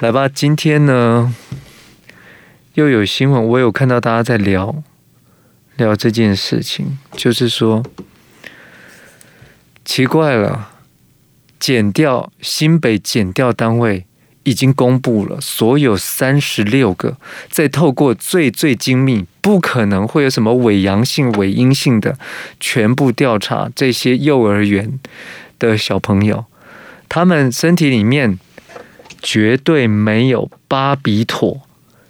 来吧，今天呢又有新闻，我有看到大家在聊聊这件事情，就是说奇怪了，减掉新北减掉单位已经公布了所有三十六个，在透过最最精密，不可能会有什么伪阳性、伪阴性的全部调查这些幼儿园的小朋友，他们身体里面。绝对没有巴比妥，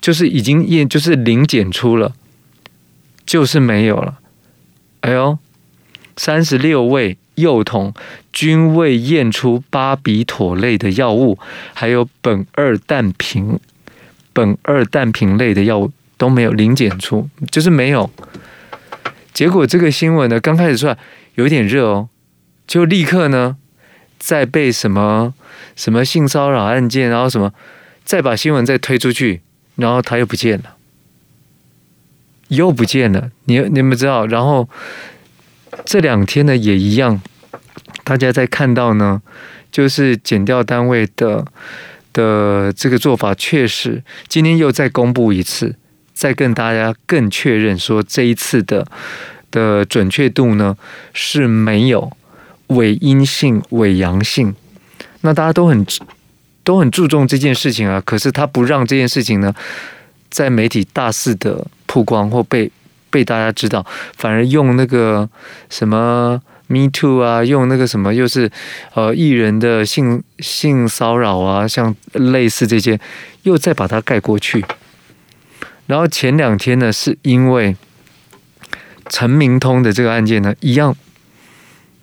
就是已经验，就是零检出了，就是没有了。哎呦，三十六位幼童均未验出巴比妥类的药物，还有苯二氮平、苯二氮平类的药物都没有零检出，就是没有。结果这个新闻呢，刚开始出来有点热哦，就立刻呢。在被什么什么性骚扰案件，然后什么，再把新闻再推出去，然后他又不见了，又不见了。你你们知道？然后这两天呢也一样，大家在看到呢，就是减调单位的的这个做法，确实今天又再公布一次，再跟大家更确认说这一次的的准确度呢是没有。伪阴性、伪阳性，那大家都很都很注重这件事情啊。可是他不让这件事情呢，在媒体大肆的曝光或被被大家知道，反而用那个什么 Me Too 啊，用那个什么又是呃艺人的性性骚扰啊，像类似这些，又再把它盖过去。然后前两天呢，是因为陈明通的这个案件呢，一样。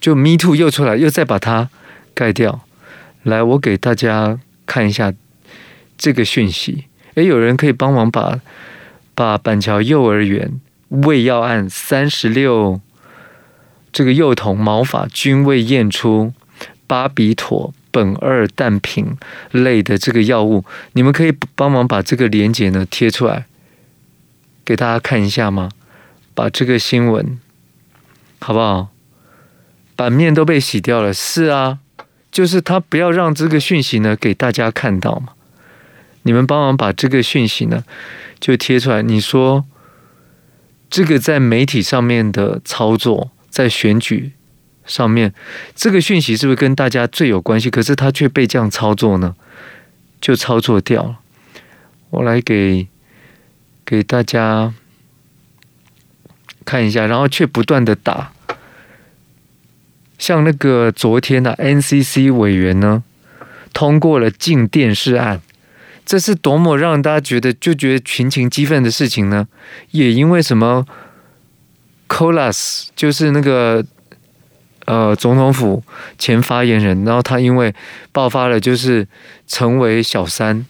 就 Me Too 又出来，又再把它盖掉。来，我给大家看一下这个讯息。诶，有人可以帮忙把把板桥幼儿园喂药案三十六这个幼童毛发均未验出巴比妥、苯二氮平类的这个药物，你们可以帮忙把这个连接呢贴出来，给大家看一下吗？把这个新闻好不好？版面都被洗掉了，是啊，就是他不要让这个讯息呢给大家看到嘛。你们帮忙把这个讯息呢就贴出来。你说这个在媒体上面的操作，在选举上面，这个讯息是不是跟大家最有关系？可是他却被这样操作呢，就操作掉了。我来给给大家看一下，然后却不断的打。像那个昨天的、NCC 委员呢，通过了禁电视案，这是多么让大家觉得就觉得群情激愤的事情呢？也因为什么？Colas 就是那个呃总统府前发言人，然后他因为爆发了，就是成为小三，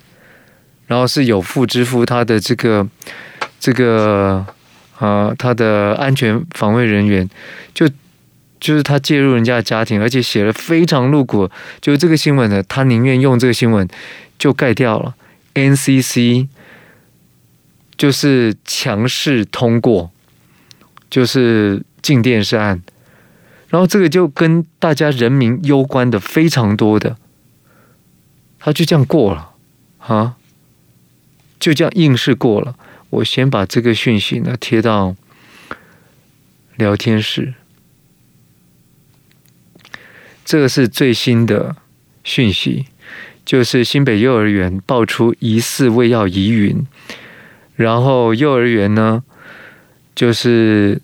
然后是有妇之夫，他的这个这个啊、呃，他的安全防卫人员就。就是他介入人家的家庭，而且写了非常露骨。就这个新闻呢，他宁愿用这个新闻就盖掉了。NCC 就是强势通过，就是禁电视案。然后这个就跟大家人民攸关的非常多的，他就这样过了啊，就这样硬是过了。我先把这个讯息呢贴到聊天室。这个是最新的讯息，就是新北幼儿园爆出疑似喂药疑云，然后幼儿园呢，就是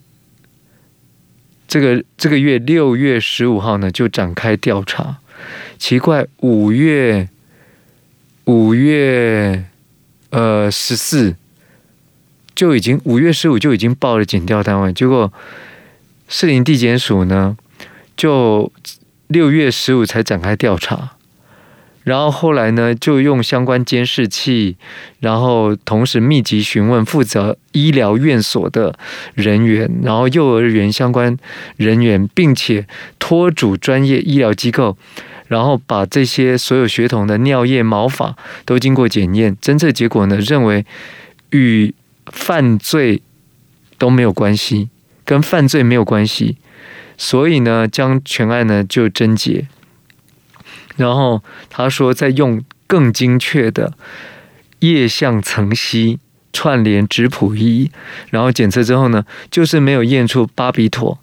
这个这个月六月十五号呢就展开调查，奇怪，五月五月呃十四就已经五月十五就已经报了检调单位，结果士林地检署呢就。六月十五才展开调查，然后后来呢，就用相关监视器，然后同时密集询问负责医疗院所的人员，然后幼儿园相关人员，并且托主专业医疗机构，然后把这些所有血统的尿液、毛发都经过检验，侦测结果呢，认为与犯罪都没有关系，跟犯罪没有关系。所以呢，将全案呢就侦结，然后他说再用更精确的液相层析串联质谱仪，然后检测之后呢，就是没有验出巴比妥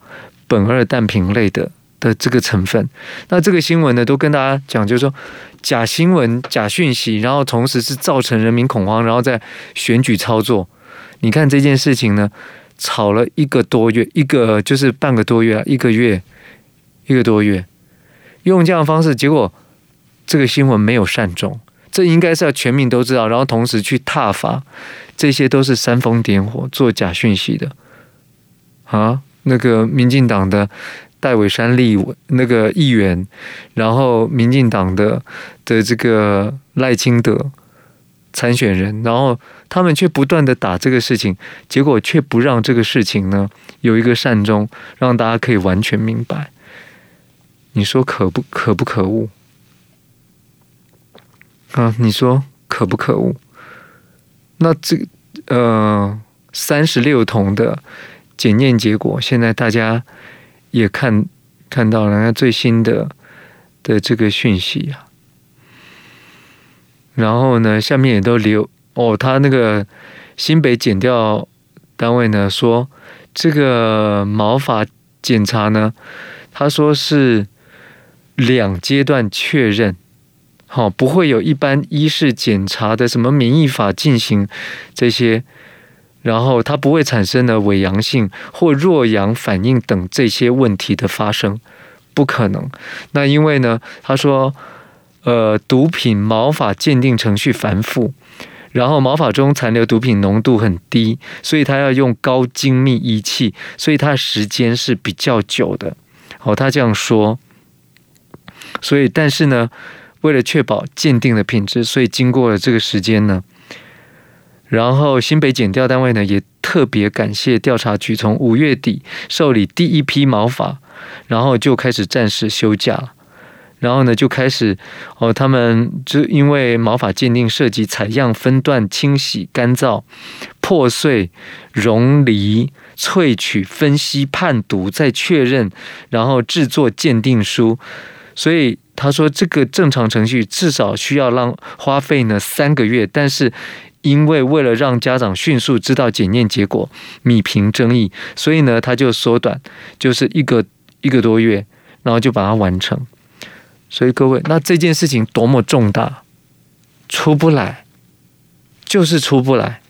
苯二氮平类的的这个成分。那这个新闻呢，都跟大家讲，就是说假新闻、假讯息，然后同时是造成人民恐慌，然后再选举操作。你看这件事情呢，吵了一个多月，一个就是半个多月，一个月，一个多月，用这样的方式，结果这个新闻没有善终。这应该是要全民都知道，然后同时去挞伐，这些都是煽风点火、做假讯息的啊！那个民进党的戴伟山立那个议员，然后民进党的的这个赖清德参选人，然后他们却不断的打这个事情，结果却不让这个事情呢有一个善终，让大家可以完全明白。你说可不可不可恶？啊，你说可不可恶？那这呃三十六铜的检验结果，现在大家也看看到了，那最新的的这个讯息啊。然后呢，下面也都留哦，他那个新北检调单位呢说，这个毛发检查呢，他说是两阶段确认。好，不会有一般医事检查的什么免疫法进行这些，然后它不会产生的伪阳性或弱阳反应等这些问题的发生，不可能。那因为呢，他说，呃，毒品毛发鉴定程序繁复，然后毛发中残留毒品浓度很低，所以他要用高精密仪器，所以他时间是比较久的。哦，他这样说，所以但是呢。为了确保鉴定的品质，所以经过了这个时间呢，然后新北检调单位呢也特别感谢调查局，从五月底受理第一批毛发，然后就开始暂时休假了，然后呢就开始哦，他们就因为毛发鉴定涉及采样、分段、清洗、干燥、破碎、溶离、萃取、分析、判读、再确认，然后制作鉴定书，所以。他说：“这个正常程序至少需要让花费呢三个月，但是因为为了让家长迅速知道检验结果，米平争议，所以呢他就缩短，就是一个一个多月，然后就把它完成。所以各位，那这件事情多么重大，出不来，就是出不来，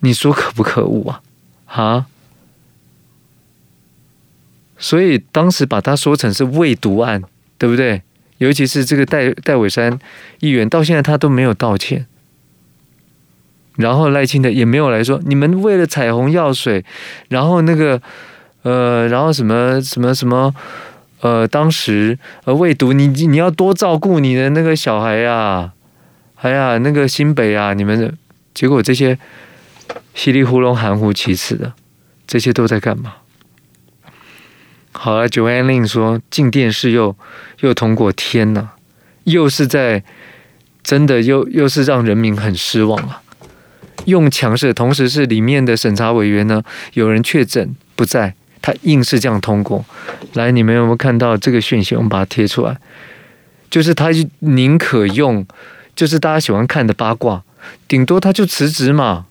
你说可不可恶啊？啊？所以当时把它说成是未读案，对不对？”尤其是这个戴戴伟山议员，到现在他都没有道歉，然后赖清德也没有来说，你们为了彩虹药水，然后那个呃，然后什么什么什么呃，当时呃未读，你你要多照顾你的那个小孩呀，哎呀，那个新北啊，你们的结果这些稀里糊涂、含糊其辞的，这些都在干嘛？好了，Joanne Lin 说进电视又又通过，天呐，又是在真的又又是让人民很失望啊！用强势，同时是里面的审查委员呢，有人确诊不在，他硬是这样通过。来，你们有没有看到这个讯息？我们把它贴出来，就是他宁可用，就是大家喜欢看的八卦，顶多他就辞职嘛，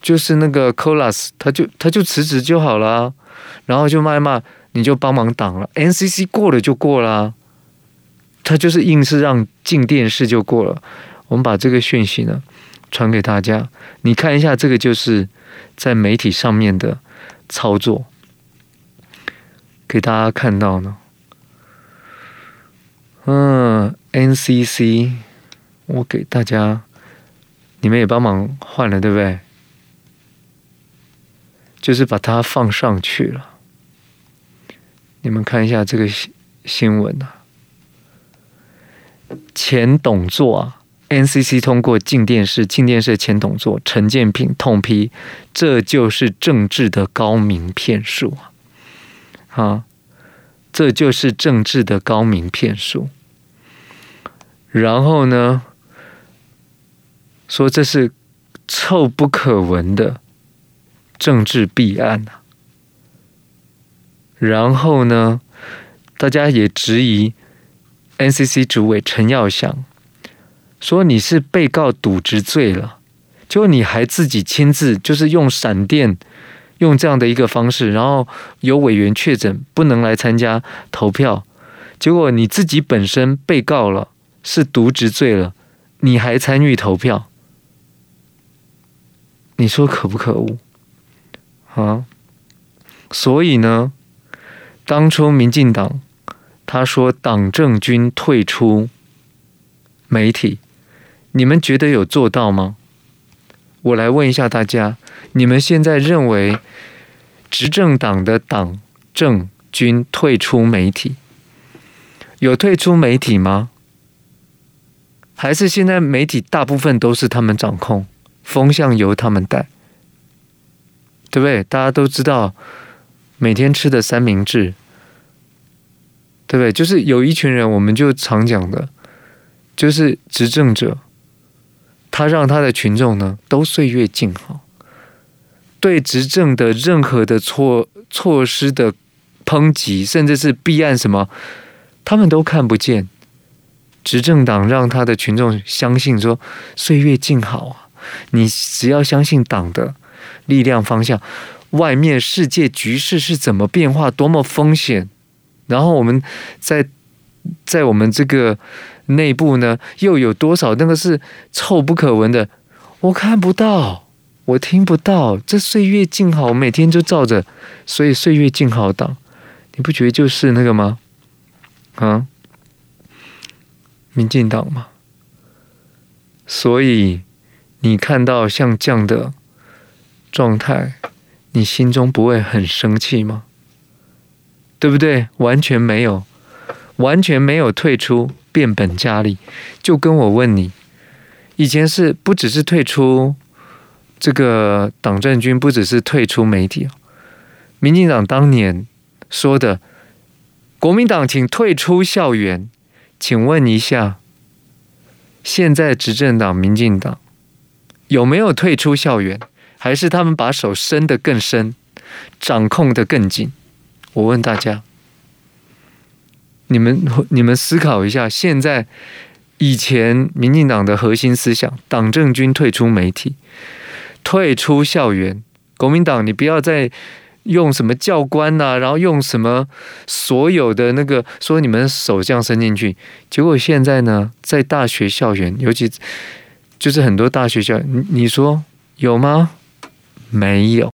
就是那个 Colas，他就他就辞职就好了，然后就骂骂。你就帮忙挡了，NCC 过了就过了，他就是硬是让进电视就过了。我们把这个讯息呢传给大家，你看一下，这个就是在媒体上面的操作，给大家看到呢。嗯，NCC，我给大家，你们也帮忙换了，对不对？就是把它放上去了。你们看一下这个新新闻啊，前董座啊，NCC 通过静电视，静电视前董座陈建平痛批，这就是政治的高明骗术啊！啊，这就是政治的高明骗术。然后呢，说这是臭不可闻的政治弊案啊！然后呢，大家也质疑 NCC 主委陈耀祥说你是被告渎职罪了，就你还自己亲自就是用闪电，用这样的一个方式，然后有委员确诊不能来参加投票，结果你自己本身被告了是渎职罪了，你还参与投票，你说可不可恶啊？所以呢，当初民进党他说党政军退出媒体。你们觉得有做到吗？我来问一下大家：你们现在认为执政党的党政军退出媒体，有退出媒体吗？还是现在媒体大部分都是他们掌控，风向由他们带，对不对？大家都知道每天吃的三明治，对不对？就是有一群人，我们就常讲的，就是执政者。他让他的群众呢都岁月静好，对执政的任何的措措施的抨击，甚至是弊案什么，他们都看不见。执政党让他的群众相信说岁月静好啊，你只要相信党的力量方向，外面世界局势是怎么变化，多么风险，然后我们在在我们这个。内部呢，又有多少那个是臭不可闻的？我看不到，我听不到。这岁月静好，我每天就照着，所以岁月静好党，你不觉得就是那个吗？啊，民进党吗？所以你看到像这样的状态，你心中不会很生气吗？对不对？完全没有，完全没有退出。变本加厉，就跟我问你，以前是不只是退出这个党政军，不只是退出媒体，民进党当年说的，国民党请退出校园，请问一下，现在执政党民进党有没有退出校园，还是他们把手伸得更深，掌控得更紧？我问大家。你们你们思考一下，现在以前民进党的核心思想，党政军退出媒体，退出校园，国民党你不要再用什么教官呐、然后用什么所有的那个说你们手这样伸进去，结果现在呢，在大学校园，尤其就是很多大学校，你你说有吗？没有。